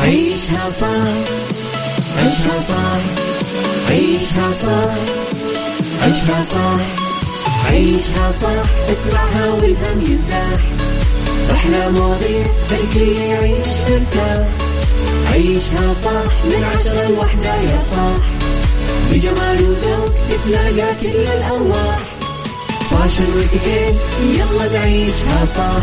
عيشها صح عيشها صح عيشها صح عيشها صح عيشها صح اسمعها والهم ينزاح أحلى مواضيع خلي يعيش مرتاح عيشها صح من عشرة لوحدة يا صاح. بجمال وذوق تتلاقى كل الأرواح فاشل واتيكيت يلا نعيشها صح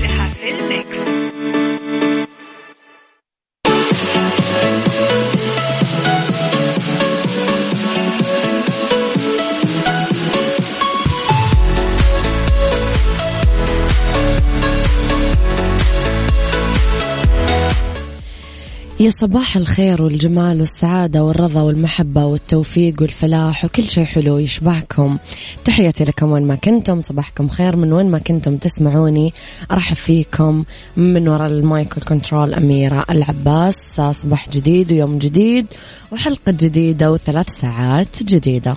يا صباح الخير والجمال والسعادة والرضا والمحبة والتوفيق والفلاح وكل شيء حلو يشبعكم. تحياتي لكم وين ما كنتم صباحكم خير. من وين ما كنتم تسمعوني أرحب فيكم من وراء المايك والكنترول أميرة العباس. صباح جديد ويوم جديد وحلقة جديدة وثلاث ساعات جديدة.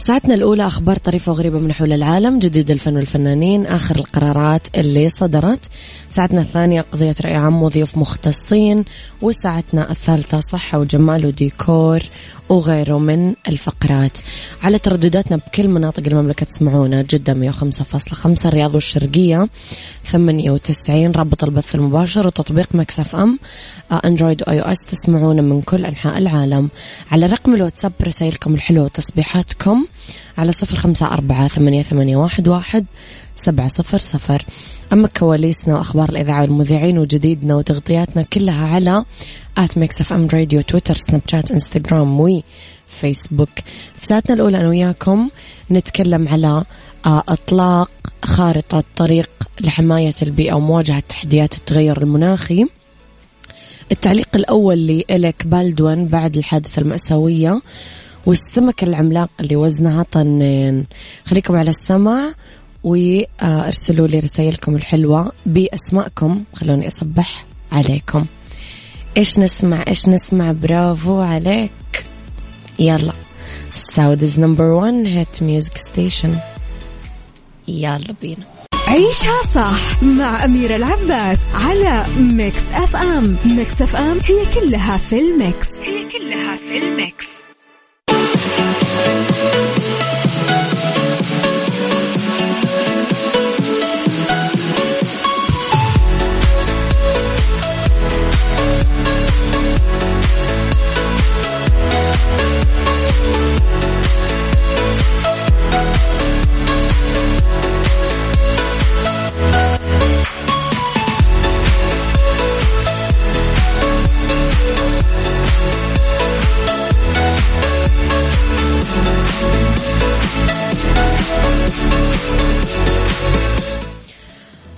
ساعتنا الأولى أخبار طريفة وغريبة من حول العالم جديد الفن والفنانين آخر القرارات اللي صدرت. ساعتنا الثانية قضية رأي عام وضيوف مختصين وساعتنا الثالثة صحة وجمال وديكور. وغيره من الفقرات. على تردداتنا بكل مناطق المملكة تسمعونا. جدة 105.5 الرياض والشرقية 98 رابط البث المباشر وتطبيق Mix FM. Android و iOS تسمعونا من كل أنحاء العالم. على رقم الواتساب رسائلكم الحلوة وتصبيحاتكم على صفر خمسة أربعة ثمانية, واحد سبعة صفر صفر. أما كواليسنا وأخبار الإذاعة والمذيعين وجديدنا وتغطياتنا كلها على at Mix FM Radio تويتر سناب شات إنستغرام وفيسبوك. في ساعتنا الأولى أنا وياكم نتكلم على آه، إطلاق خارطة طريق لحماية البيئة ومواجهة تحديات التغير المناخي. التعليق الأول لإلك بالدون بعد الحادثة المأساوية والسمك العملاق اللي وزنها طنين خليكم على السمع وأرسلوا لي رسائلكم الحلوة بأسماءكم خلوني أصبح عليكم. إيش نسمع؟ إيش نسمع؟ برافو عليك. يلا. Saudi's number 1 hit music station يلا بينا. عيشها صح مع أميرة العباس على Mix FM Mix FM هي كلها في ال mix. هي كلها في ال mix.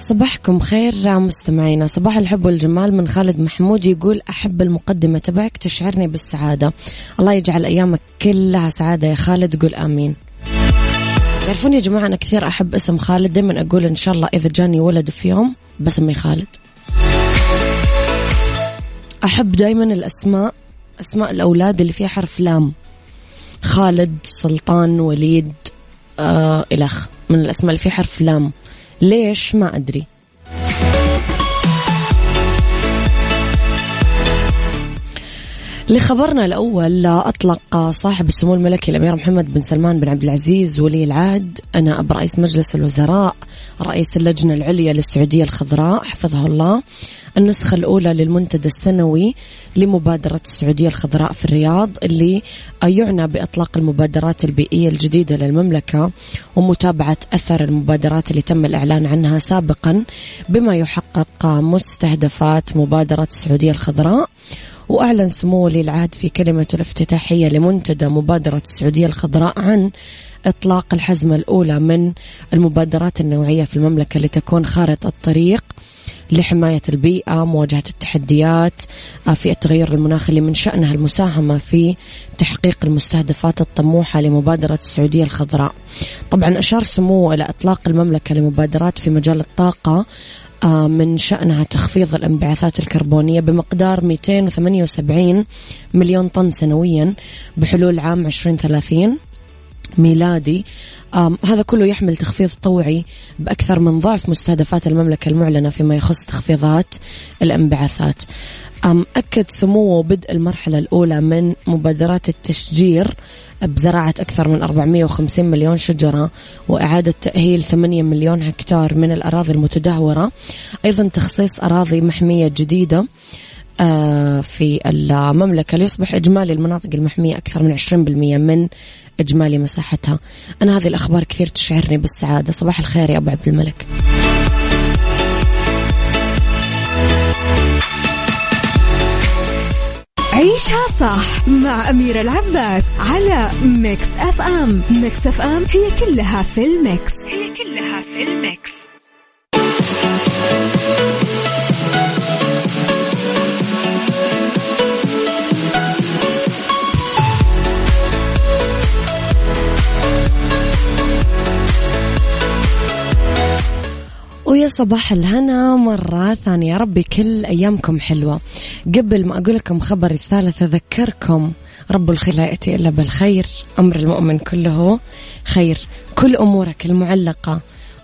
صباحكم خير مستمعينا. صباح الحب والجمال من خالد محمود يقول أحب المقدمة تبعك تشعرني بالسعادة. الله يجعل أيامك كلها سعادة يا خالد قول آمين. تعرفون يا جماعة أنا كثير أحب اسم خالد. دايما أقول إن شاء الله إذا جاني ولد في يوم بسمي خالد. أحب دايما الأسماء أسماء الأولاد اللي فيها حرف لام. خالد سلطان وليد آه إلخ من الأسماء اللي فيها حرف لام. ليش؟ ما أدري. لخبرنا الأول أطلق صاحب السمو الملكي الأمير محمد بن سلمان بن عبد العزيز ولي العهد. أنا رئيس مجلس الوزراء رئيس اللجنة العليا للسعودية الخضراء حفظه الله. النسخة الأولى للمنتدى السنوي لمبادرة السعودية الخضراء في الرياض اللي يعنى بإطلاق المبادرات البيئية الجديدة للمملكة ومتابعة أثر المبادرات اللي تم الإعلان عنها سابقا بما يحقق مستهدفات مبادرة السعودية الخضراء. وأعلن سمو ولي العهد في كلمته الافتتاحية لمنتدى مبادرة السعودية الخضراء عن إطلاق الحزمة الأولى من المبادرات النوعية في المملكة لتكون خارطة الطريق لحماية البيئة مواجهة التحديات آه، في التغير المناخي اللي من شأنها المساهمة في تحقيق المستهدفات الطموحة لمبادرة السعودية الخضراء. طبعا أشار سموه إلى إطلاق المملكة لمبادرات في مجال الطاقة من شأنها تخفيض الانبعاثات الكربونية بمقدار 278 مليون طن سنويا بحلول عام 2030 ميلادي. هذا كله يحمل تخفيض طوعي بأكثر من ضعف مستهدفات المملكة المعلنة فيما يخص تخفيضات الانبعاثات. أكد سموه بدء المرحلة الأولى من مبادرات التشجير بزراعة أكثر من 450 مليون شجرة وإعادة تأهيل 8 مليون هكتار من الأراضي المتدهورة. أيضا تخصيص أراضي محمية جديدة آه، في المملكة ليصبح إجمالي المناطق المحمية أكثر من 20% من إجمالي مساحتها. أنا هذه الأخبار كثير تشعرني بالسعادة. صباح الخير يا أبو عبد الملك. عيشها صح مع أميرة العباس على Mix FM Mix FM هي كلها في ال mix. هي كلها في ال mix. ويا صباح الهنا مرة ثانية. يا ربي كل أيامكم حلوة. قبل ما أقول لكم خبري الثالث أذكركم رب الخير لا يأتي إلا بالخير. أمر المؤمن كله خير. كل أمورك المعلقة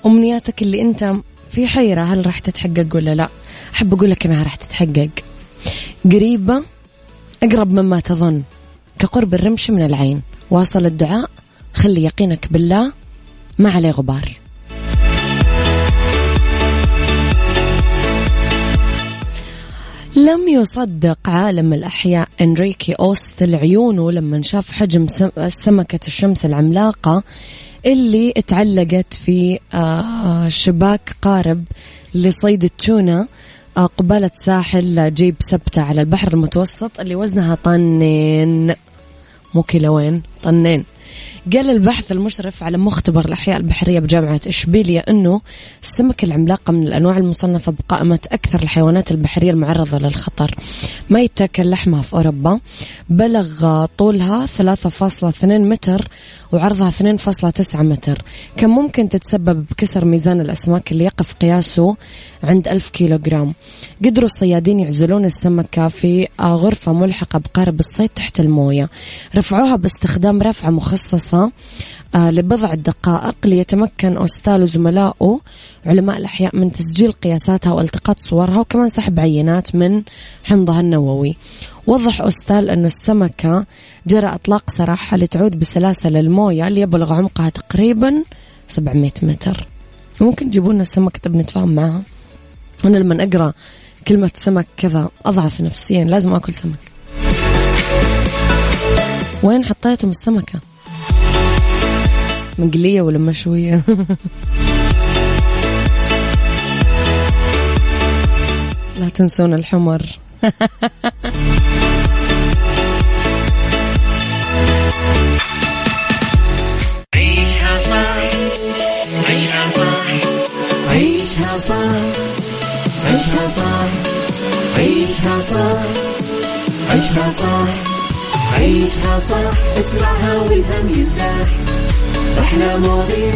أمنياتك اللي أنت في حيرة هل راح تتحقق ولا لا؟ أحب أقول لك أنها راح تتحقق. قريبة أقرب مما تظن. كقرب الرمش من العين. واصل الدعاء خلي يقينك بالله. ما عليه غبار. لم يصدق عالم الأحياء إنريكي أوستل عيونه لما شاف حجم سمكة الشمس العملاقة اللي اتعلقت في آه، شباك قارب لصيد التونة آه، قبالة ساحل جيب سبتة على البحر المتوسط اللي وزنها طنين. مو كيلوين طنين. قال البحث المشرف على مختبر الأحياء البحرية بجامعة إشبيليا أنه السمكة العملاقة من الأنواع المصنفة بقائمة أكثر الحيوانات البحرية المعرضة للخطر. ما يتاكل لحمها في أوروبا. بلغ طولها 3.2 متر وعرضها 2.9 متر. كان ممكن تتسبب بكسر ميزان الأسماك اللي يقف قياسه عند 1000 كيلوغرام؟ قدروا الصيادين يعزلون السمكة في غرفة ملحقة بقارب الصيد تحت الموية. رفعوها باستخدام رفعة مخصصة آه، لبضع دقائق ليتمكن أوستال وزملائه علماء الأحياء من تسجيل قياساتها والتقاط صورها وكمان سحب عينات من حمضها النووي. وضح أوستال أن السمكة جرى إطلاق سراحها لتعود بسلاسة للموية ليبلغ عمقها تقريبا 700 متر. ممكن تجيبوا لنا سمكة طب نتفاهم معها؟ أنا لما أقرأ كلمة سمك كذا أضعف نفسيا لازم أكل سمك. وين حطيتم السمكة؟ مقلية ولا مشوية لا تنسون الحمر. عيشها صح عيشها صح عيشها صح عيشها صح عيشها صح عيشها صح عيشها صح اسمعها والهم ينزاح. أحلى مواضيع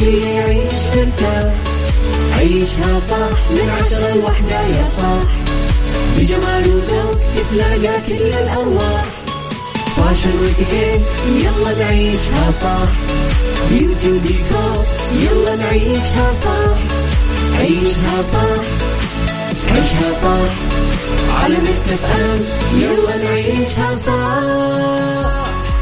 خلي يعيش ترتاح عيشها صح من عشرة لوحدة يا صاح. بجمال وذوق تتلاقى كل الأرواح. فاشل واتيكيت يلا نعيشها صح بيوتي وديكور يلا نعيشها صح عيشها صح عيشها صح على Mix FM يلا نعيشها صح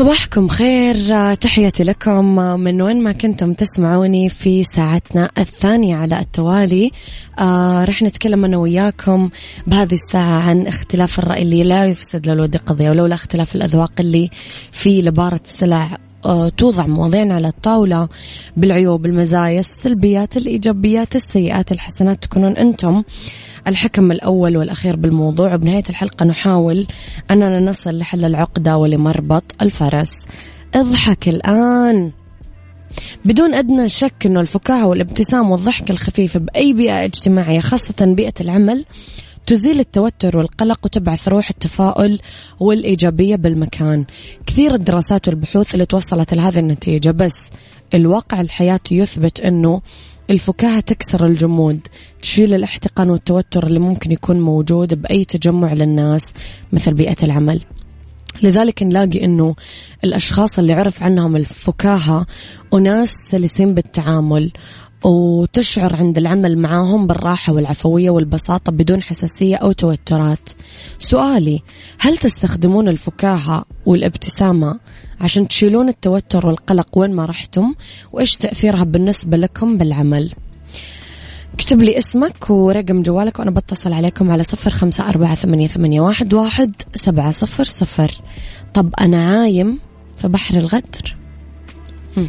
صباحكم خير. تحياتي لكم من وين ما كنتم تسمعوني في ساعتنا الثانية على التوالي. آه رح نتكلم أنا وياكم بهذه الساعة عن اختلاف الرأي اللي لا يفسد للود قضية ولولا اختلاف الأذواق اللي في لبارة السلع توضع مواضيعنا على الطاولة بالعيوب المزايا السلبيات الإيجابيات السيئات الحسنات تكونون أنتم الحكم الأول والأخير بالموضوع. وبنهاية الحلقة نحاول أننا نصل لحل العقدة ولمربط الفرس. اضحك الآن. بدون أدنى شك أنه الفكاهة والابتسام والضحك الخفيف بأي بيئة اجتماعية خاصة بيئة العمل تزيل التوتر والقلق وتبعث روح التفاؤل والإيجابية بالمكان. كثير الدراسات والبحوث اللي توصلت لهذه النتيجة بس الواقع الحياتي يثبت أنه الفكاهة تكسر الجمود تشيل الاحتقان والتوتر اللي ممكن يكون موجود بأي تجمع للناس مثل بيئة العمل. لذلك نلاقي إنه الأشخاص اللي عرف عنهم الفكاهة أناس سلسين بالتعامل وتشعر عند العمل معاهم بالراحة والعفوية والبساطة بدون حساسية أو توترات. سؤالي هل تستخدمون الفكاهة والابتسامة عشان تشيلون التوتر والقلق وين ما رحتم؟ وإيش تأثيرها بالنسبة لكم بالعمل؟ اكتب لي اسمك ورقم جوالك وأنا بتصل عليكم على صفر خمسة أربعة ثمانية, واحد سبعة صفر صفر. طب أنا عايم في بحر الغدر. هم.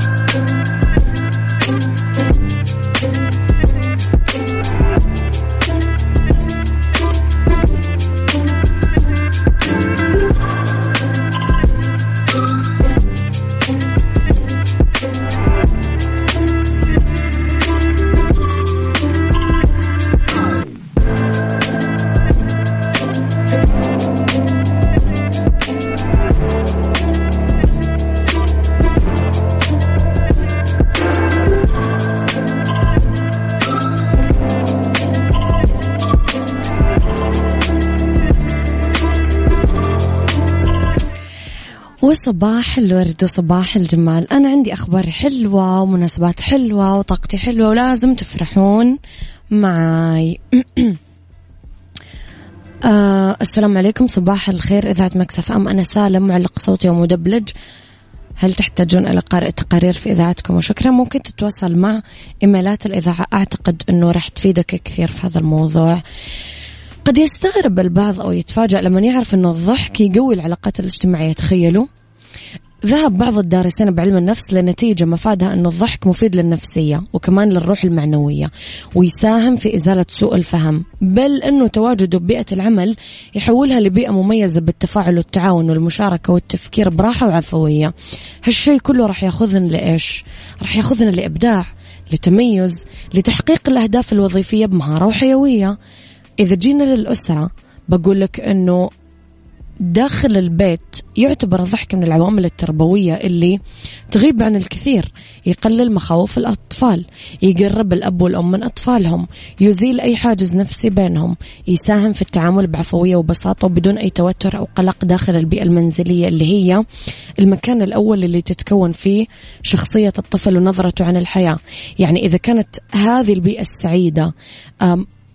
وصباح الورد وصباح الجمال. أنا عندي أخبار حلوة ومناسبات حلوة وطاقتي حلوة ولازم تفرحون معاي. آه السلام عليكم. صباح الخير إذاعة مكسف أم. أنا سالم معلق صوتي ومدبلج هل تحتاجون إلى قارئ تقارير في إذاعتكم؟ وشكرا. ممكن تتواصل مع إيميلات الإذاعة. أعتقد أنه راح تفيدك كثير في هذا الموضوع. قد يستغرب البعض أو يتفاجأ لما يعرف أنه الضحك يقوي العلاقات الاجتماعية. تخيلوا. ذهب بعض الدارسين بعلم النفس لنتيجة مفادها أن الضحك مفيد للنفسية وكمان للروح المعنوية ويساهم في إزالة سوء الفهم بل أنه تواجده ببيئة العمل يحولها لبيئة مميزة بالتفاعل والتعاون والمشاركة والتفكير براحة وعفوية هالشيء كله راح ياخذنا لإيش؟ راح ياخذنا لإبداع لتميز لتحقيق الأهداف الوظيفية بمهارة وحيوية إذا جينا للأسرة بقول لك أنه داخل البيت يعتبر الضحك من العوامل التربوية اللي تغيب عن الكثير. يقلل مخاوف الأطفال يقرب الأب والأم من أطفالهم يزيل أي حاجز نفسي بينهم يساهم في التعامل بعفوية وبساطة وبدون أي توتر أو قلق داخل البيئة المنزلية اللي هي المكان الأول اللي تتكون فيه شخصية الطفل ونظرته عن الحياة. يعني إذا كانت هذه البيئة السعيدة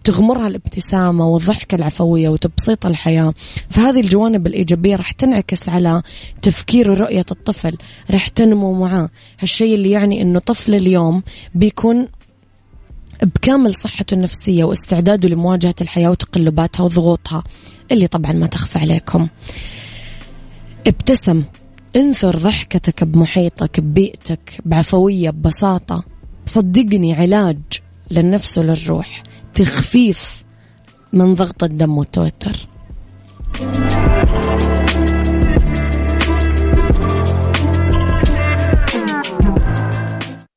تغمرها الابتسامة والضحكة العفوية وتبسيط الحياة. فهذه الجوانب الإيجابية راح تنعكس على تفكير ورؤية الطفل راح تنمو معاه. هالشيء اللي يعني أنه طفل اليوم بيكون بكامل صحته النفسية واستعداده لمواجهة الحياة وتقلباتها وضغوطها اللي طبعا ما تخفى عليكم. ابتسم انثر ضحكتك بمحيطك ببيئتك بعفوية ببساطة. صدقني علاج للنفس وللروح. تخفيف من ضغط الدم والتوتر.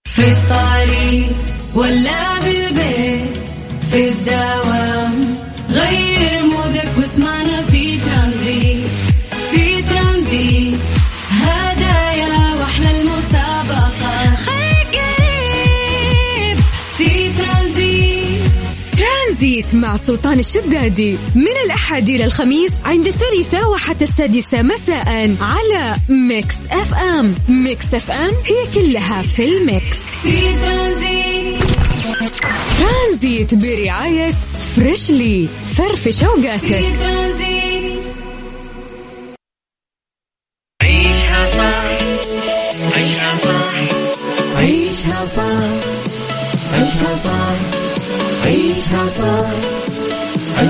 في الطريق ولا بالبيت في الدوام مع سلطان الشدادي. من الأحد إلى الخميس عند الثالثة وحتى السادسة مساء على Mix FM. Mix FM هي كلها في ال mix. في ترانزيت ترانزيت برعاية Freshly. فرفش أوقاتك. عيشها صح. عيشها صح. عيشها صح. عيشها صح. عيشها صح.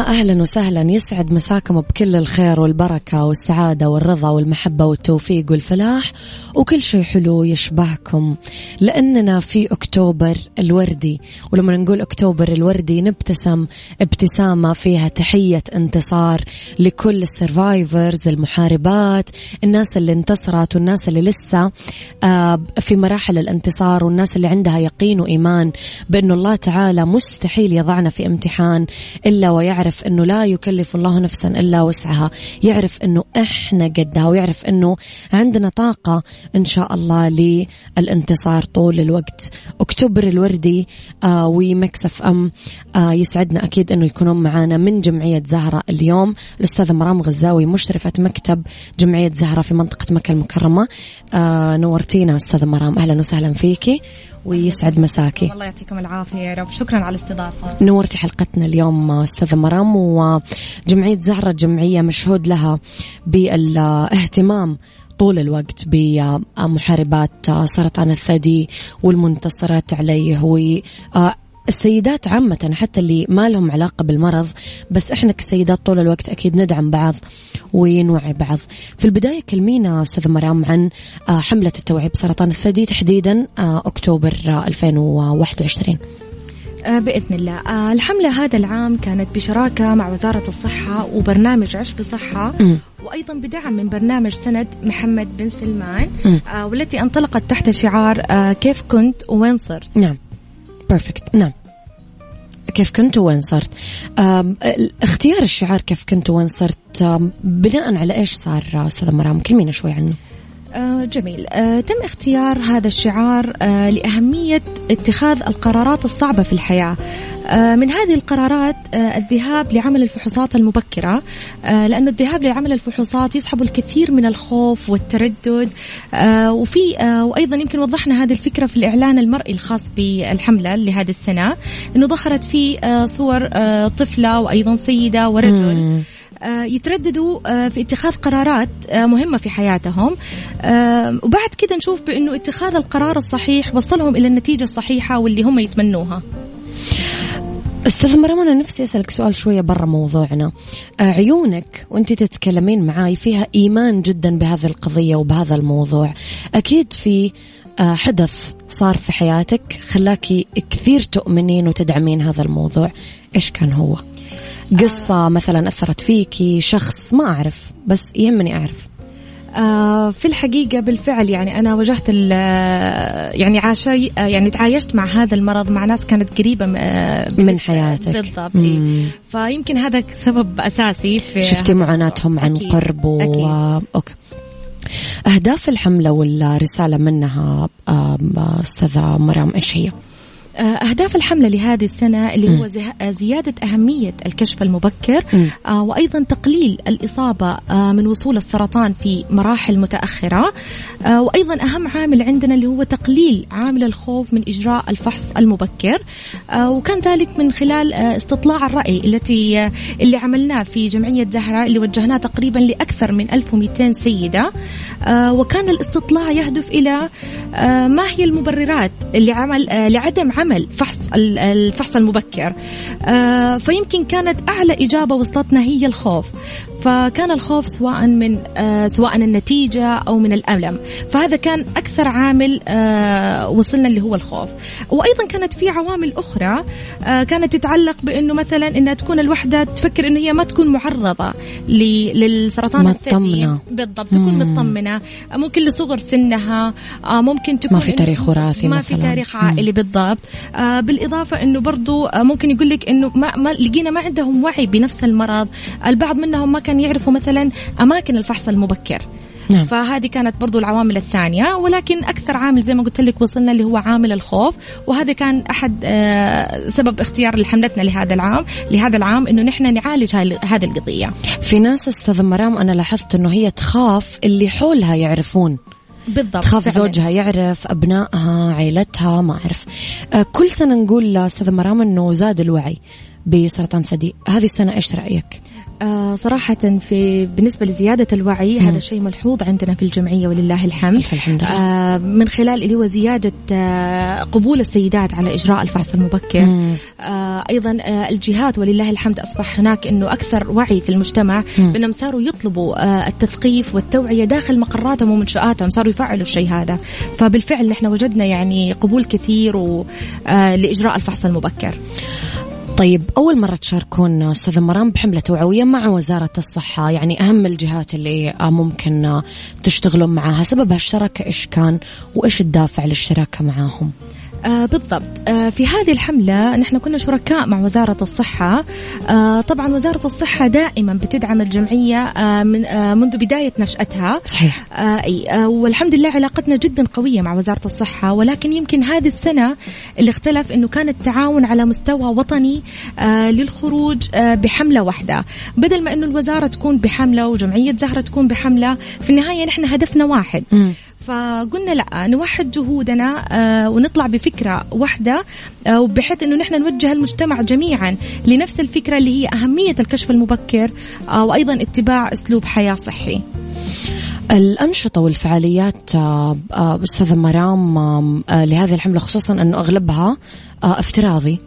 يا أهلا وسهلا. يسعد مساكم بكل الخير والبركة والسعادة والرضا والمحبة والتوفيق والفلاح وكل شيء حلو يشبهكم. لأننا في أكتوبر الوردي ولما نقول أكتوبر الوردي نبتسم ابتسامة فيها تحية انتصار لكل السرفايفرز المحاربات الناس اللي انتصرت والناس اللي لسه آه، في مراحل الانتصار والناس اللي عندها يقين وإيمان بانه الله تعالى مستحيل يضعنا في امتحان إلا ويعرف إنه لا يكلف الله نفسا إلا وسعها يعرف إنه إحنا قدها ويعرف إنه عندنا طاقة إن شاء الله للانتصار طول الوقت. أكتوبر الوردي آه ومكسف أم آه يسعدنا أكيد إنه يكونون معنا من جمعية زهرة اليوم. الأستاذة مرام غزاوي مشرفة مكتب جمعية زهرة في منطقة مكة المكرمة. آه نورتينا أستاذة مرام أهلا وسهلا فيكي. ويسعد مساكي. الله يعطيكم العافية يا رب. شكرا على الاستضافة. نورتي حلقتنا اليوم أستاذة مرام وجمعية زهرة جمعية مشهود لها بالإهتمام طول الوقت بمحاربات سرطان الثدي والمنتصرات عليه و السيدات عامة حتى اللي ما لهم علاقة بالمرض بس إحنا كسيدات طول الوقت أكيد ندعم بعض ونوعي بعض. في البداية كلمينا أستاذة مرام عن آه، حملة التوعية بسرطان الثدي تحديدا آه، أكتوبر آه، 2021. آه، بإذن الله الحملة هذا العام كانت بشراكة مع وزارة الصحة وبرنامج عش بصحة. وأيضا بدعم من برنامج سند محمد بن سلمان والتي انطلقت تحت شعار كيف كنت وين صرت نعم بيرفكت نعم كيف كنت وين صرت؟ اختيار الشعار كيف كنت وين صرت؟ بناء على إيش صار أستاذة مرام؟ كلمينا شوي عنه. آه، جميل. آه، تم اختيار هذا الشعار آه، لأهمية اتخاذ القرارات الصعبة في الحياة. من هذه القرارات الذهاب لعمل الفحوصات المبكرة. لأن الذهاب لعمل الفحوصات يصحب الكثير من الخوف والتردد. وفي وأيضا يمكن وضحنا هذه الفكرة في الإعلان المرئي الخاص بالحملة لهذه السنة أنه ظهرت فيه صور طفلة وأيضا سيدة ورجل. يترددوا آه، في اتخاذ قرارات آه، مهمة في حياتهم. آه، وبعد كده نشوف بأنه اتخاذ القرار الصحيح وصلهم إلى النتيجة الصحيحة واللي هم يتمنوها. أستاذ مرام أنا نفسي أسألك سؤال شوية برا موضوعنا. آه، عيونك وأنت تتكلمين معاي فيها إيمان جدا بهذه القضية وبهذا الموضوع. أكيد في آه، حدث صار في حياتك خلاكي كثير تؤمنين وتدعمين هذا الموضوع. إيش كان هو؟ قصة مثلا أثرت فيكي شخص ما أعرف بس يهمني أعرف آه، في الحقيقة بالفعل يعني أنا واجهت ال- يعني عاشي آه، يعني تعايشت مع هذا المرض مع ناس كانت قريبة آه، من حياتك. بالضبط. مم. فيمكن هذا سبب أساسي في شفتي معاناتهم عن أكيد. قرب و... أكيد. أوكي أهداف الحملة والرسالة منها أستاذة مرام إيش هي؟ آه، أهداف الحملة لهذه السنة اللي هو زه- زيادة أهمية الكشف المبكر. آه، وأيضا تقليل الإصابة آه، من وصول السرطان في مراحل متأخرة آه، وأيضا أهم عامل عندنا اللي هو تقليل عامل الخوف من إجراء الفحص المبكر آه، وكان ذلك من خلال آه، استطلاع الرأي التي آه، اللي عملناه في جمعية زهرة اللي وجهناه تقريبا لأكثر من 1200 سيدة آه، وكان الاستطلاع يهدف إلى آه، ما هي المبررات اللي عمل آه، لعدم عمل فحص ال- الفحص المبكر. آه، فيمكن كانت أعلى إجابة وصلتنا هي الخوف. فكان الخوف سواء من آه، سواء النتيجة أو من الألم. فهذا كان أكثر عامل آه، وصلنا اللي هو الخوف. وأيضا كانت في عوامل أخرى كانت تتعلق بأنه مثلا أنها تكون الوحدة تفكر أنه هي ما تكون معرضة للسرطان الثدي. بالضبط تكون مطمنة. ممكن لصغر سنها ممكن تكون ما في تاريخ وراثي ما في مثلاً. تاريخ عائلي بالضبط. آه بالإضافة أنه برضو آه ممكن يقول لك أنه ما, ما لقينا ما عندهم وعي بنفس المرض. البعض منهم ما كان يعرفوا مثلا أماكن الفحص المبكر. نعم. فهذه كانت برضو العوامل الثانية ولكن أكثر عامل زي ما قلت لك وصلنا اللي هو عامل الخوف. وهذا كان أحد آه سبب اختيار لحملتنا لهذا العام لهذا العام أنه نحن نعالج هذه القضية. في ناس أستاذ مرام أنا لاحظت إنه هي تخاف اللي حولها يعرفون. بالضبط تخاف فعلاً. زوجها يعرف أبنائها عائلتها ما أعرف. آه، كل سنة نقول أستاذ مرام إنه زاد الوعي بسرطان ثدي. هذه السنة إيش رأيك؟ آه صراحة في بالنسبة لزيادة الوعي هذا شيء ملحوظ عندنا في الجمعية ولله الحمد. الحمد لله. آه من خلال اللي هو زيادة آه قبول السيدات على إجراء الفحص المبكر. مم. آه أيضا آه الجهات ولله الحمد أصبح هناك أنه أكثر وعي في المجتمع بأنهم صاروا يطلبوا آه التثقيف والتوعية داخل مقراتهم ومنشآتهم صاروا يفعلوا الشيء هذا. فبالفعل نحن وجدنا يعني قبول كثير و- آه لإجراء الفحص المبكر. طيب أول مرة تشاركون أستاذ مرام بحملة توعوية مع وزارة الصحة يعني أهم الجهات اللي ممكن تشتغلون معها سبب هالشراكة إيش كان وإيش الدافع للشراكة معاهم؟ آه بالضبط. آه في هذه الحملة نحن كنا شركاء مع وزارة الصحة. آه طبعا وزارة الصحة دائما بتدعم الجمعية آه من آه منذ بداية نشأتها. صحيح. آه أي آه والحمد لله علاقتنا جدا قوية مع وزارة الصحة. ولكن يمكن هذه السنة اللي اختلف إنه كان التعاون على مستوى وطني آه للخروج آه بحملة واحدة. بدل ما إنه الوزارة تكون بحملة وجمعية زهرة تكون بحملة في النهاية نحن هدفنا واحد. مم. فقلنا لا نوحد جهودنا آه ونطلع بفكرة واحدة آه وبحيث إنه نحن نوجه المجتمع جميعا لنفس الفكرة اللي هي أهمية الكشف المبكر آه وأيضا اتباع أسلوب حياة صحي الأنشطة والفعاليات أستاذة مرام لهذه الحملة خصوصا أنه أغلبها افتراضي.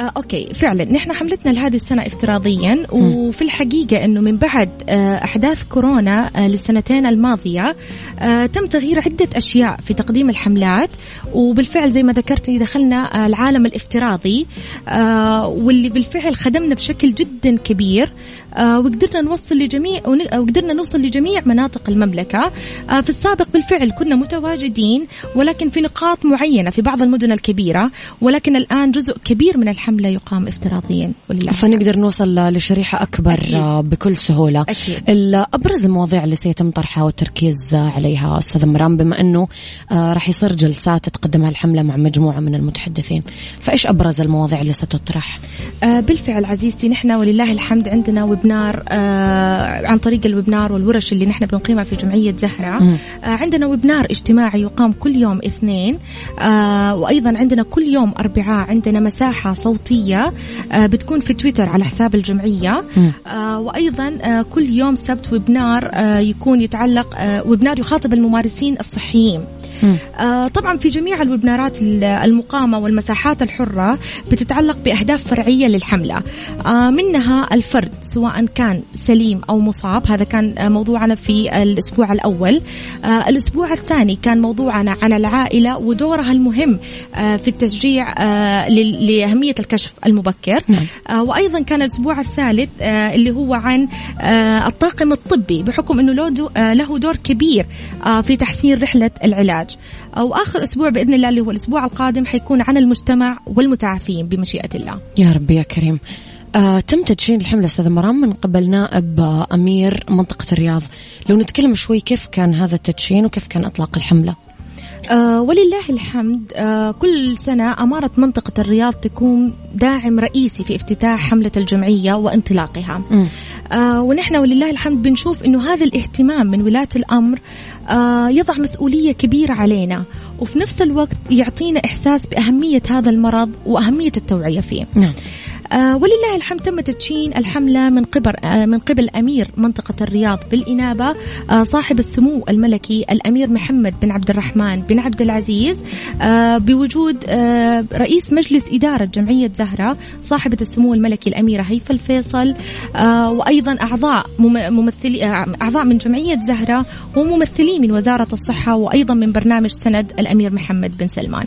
آه أوكي فعلا. نحن حملتنا لهذه السنة افتراضيا وفي الحقيقة إنه من بعد آه أحداث كورونا آه للسنتين الماضية آه تم تغيير عدة أشياء في تقديم الحملات. وبالفعل زي ما ذكرتي دخلنا آه العالم الافتراضي آه واللي بالفعل خدمنا بشكل جدا كبير آه وقدرنا نوصل لجميع وقدرنا نوصل لجميع مناطق المملكة. آه في السابق بالفعل كنا متواجدين ولكن في نقاط معينة في بعض المدن الكبيرة ولكن الآن جزء كبير من الحمله يقام افتراضيا ولله فنقدر نوصل لشريحة أكبر أكيد. بكل سهولة. أكيد. أبرز المواضيع اللي سيتم طرحها والتركيز عليها أستاذ مرام بما أنه آه، راح يصير جلسات تقدمها الحملة مع مجموعة من المتحدثين فإيش أبرز المواضيع اللي ستطرح؟ آه بالفعل عزيزتي نحن ولله الحمد عندنا ويبنار آه عن طريق الويبنار والورش اللي نحن بنقيمها في جمعية زهرة. عندنا ويبنار اجتماعي يقام كل يوم اثنين وأيضا عندنا كل يوم أربعاء عندنا مساحة صوتية آه بتكون في تويتر على حساب الجمعية. آه وأيضا آه كل يوم سبت ويبنار يكون يتعلق ويبنار يخاطب الممارسين الصحيين. آه، طبعا في جميع الويبنارات ال- المقامة والمساحات الحرة بتتعلق بأهداف فرعية للحملة. آه، منها الفرد سواء كان سليم أو مصاب هذا كان موضوعنا في الأسبوع الأول. آه، الأسبوع الثاني كان موضوعنا عن العائلة ودورها المهم آه، في التشجيع آه، لأهمية الكشف المبكر. نعم. آه، وأيضا كان الأسبوع الثالث آه، اللي هو عن آه، الطاقم الطبي بحكم إنه له دو- له دور كبير آه، في تحسين رحلة العلاج. آه، واخر أسبوع بإذن الله اللي هو الأسبوع القادم حيكون عن المجتمع والمتعافين بمشيئة الله. يا رب يا كريم. آه، تم تدشين الحملة أستاذ مرام من قبل نائب آه، أمير منطقة الرياض. لو نتكلم شوي كيف كان هذا التدشين وكيف كان إطلاق الحملة؟ آه ولله الحمد آه كل سنة أمارة منطقة الرياض تكون داعم رئيسي في افتتاح حملة الجمعية وانطلاقها. آه ونحن ولله الحمد بنشوف إنه هذا الاهتمام من ولاة الأمر آه يضع مسؤولية كبيرة علينا وفي نفس الوقت يعطينا إحساس بأهمية هذا المرض وأهمية التوعية فيه. نعم ولله الحمد تم تدشين الحملة من قبل آه من قبل أمير منطقة الرياض بالإنابة آه صاحب السمو الملكي الأمير محمد بن عبد الرحمن بن عبد العزيز آه بوجود آه رئيس مجلس إدارة جمعية زهرة صاحبة السمو الملكي الأميرة هيفا الفيصل آه وأيضا أعضاء مم- ممثلي آه أعضاء من جمعية زهرة وممثلين من وزارة الصحة وأيضا من برنامج سند الأمير محمد بن سلمان.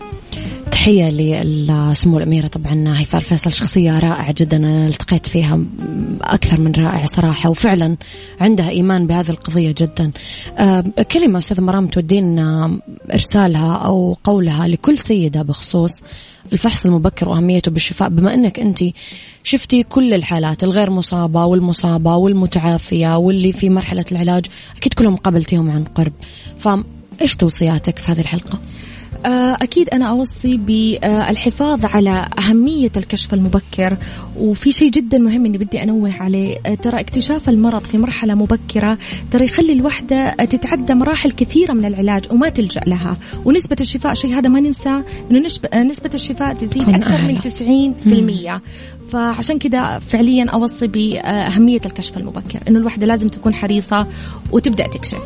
تحية لسمو الأميرة. طبعا هيفاء الفيصل شخصية رائعة جدا. أنا التقيت فيها أكثر من رائع صراحة وفعلا عندها إيمان بهذه القضية جدا. آه، كلمة أستاذ مرام تودين إرسالها أو قولها لكل سيدة بخصوص الفحص المبكر وأهميته بالشفاء. بما أنك أنت شفتي كل الحالات الغير مصابة والمصابة والمتعافية واللي في مرحلة العلاج أكيد كلهم قابلتيهم عن قرب. فإيش توصياتك في هذه الحلقة؟ آه، أكيد أنا أوصي بالحفاظ على أهمية الكشف المبكر وفي شيء جدا مهم إني بدي أنوه عليه. آه، ترى اكتشاف المرض في مرحلة مبكرة ترى يخلي الوحدة تتعدى مراحل كثيرة من العلاج وما تلجأ لها. ونسبة الشفاء شيء هذا ما ننسى إنه نسبة, آه، الشفاء تزيد أكثر. من 90% فعشان كذا فعليا أوصي بأهمية الكشف المبكر إنه الوحدة لازم تكون حريصة وتبدأ تكشف.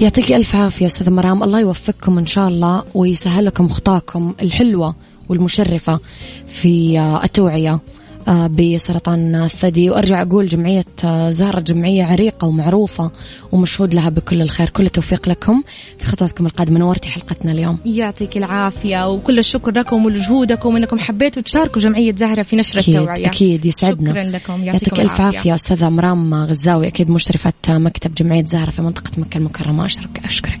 يعطيك ألف عافية أستاذة مرام. الله يوفقكم إن شاء الله ويسهل لكم خطاكم الحلوة والمشرفة في آه، التوعية. بسرطان الثدي. وأرجع أقول جمعية آه، زهرة جمعية عريقة ومعروفة ومشهود لها بكل الخير. كل التوفيق لكم في خطواتكم القادمة. نورتي حلقتنا اليوم. يعطيك العافية وكل الشكر لكم ولجهودكم انكم حبيتوا تشاركوا جمعية زهرة في نشر أكيد التوعية. أكيد يسعدنا. شكرا لكم. يعطيك ألف عافية. أستاذة مرام غزاوي أكيد مشرفة مكتب جمعية زهرة في منطقة مكة المكرمة. أشكرك. أشكرك.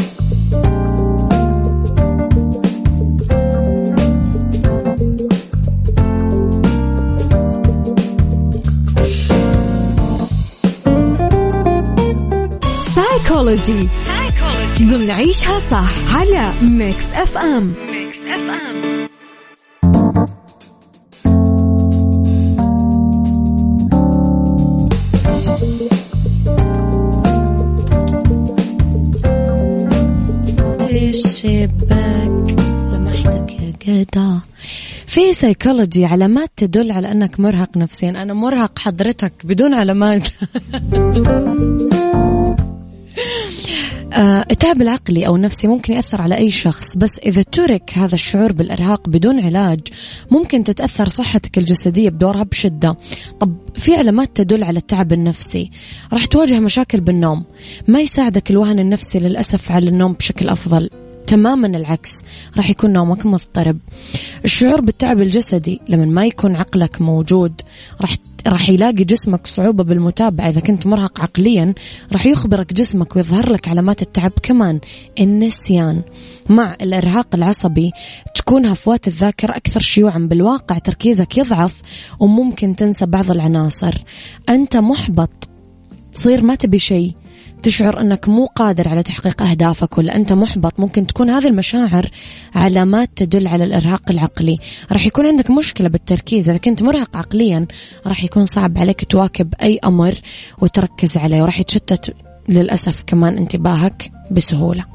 سايكولوجي ضمن عيشها صح على ميكس اف ام ميكس اف ام الشباك لمحتك يا في سيكولوجي علامات تدل على أنك مرهق نفسيا. أنا مرهق حضرتك بدون علامات. التعب العقلي أو النفسي ممكن يأثر على أي شخص بس إذا ترك هذا الشعور بالإرهاق بدون علاج ممكن تتأثر صحتك الجسدية بدورها بشدة. طب في علامات تدل على التعب النفسي. راح تواجه مشاكل بالنوم. ما يساعدك الوهن النفسي للأسف على النوم بشكل أفضل. تماما العكس راح يكون نومك مضطرب. الشعور بالتعب الجسدي لما ما يكون عقلك موجود راح راح يلاقي جسمك صعوبة بالمتابعة. إذا كنت مرهق عقليا راح يخبرك جسمك ويظهر لك علامات التعب كمان. النسيان مع الإرهاق العصبي تكون هفوات الذاكرة أكثر شيوعا. بالواقع تركيزك يضعف وممكن تنسى بعض العناصر. أنت محبط تصير ما تبي شيء. تشعر أنك مو قادر على تحقيق أهدافك ولا أنت محبط. ممكن تكون هذه المشاعر علامات تدل على الإرهاق العقلي. راح يكون عندك مشكلة بالتركيز. إذا كنت مرهق عقليا راح يكون صعب عليك تواكب أي أمر وتركز عليه وراح يتشتت للأسف كمان انتباهك بسهولة.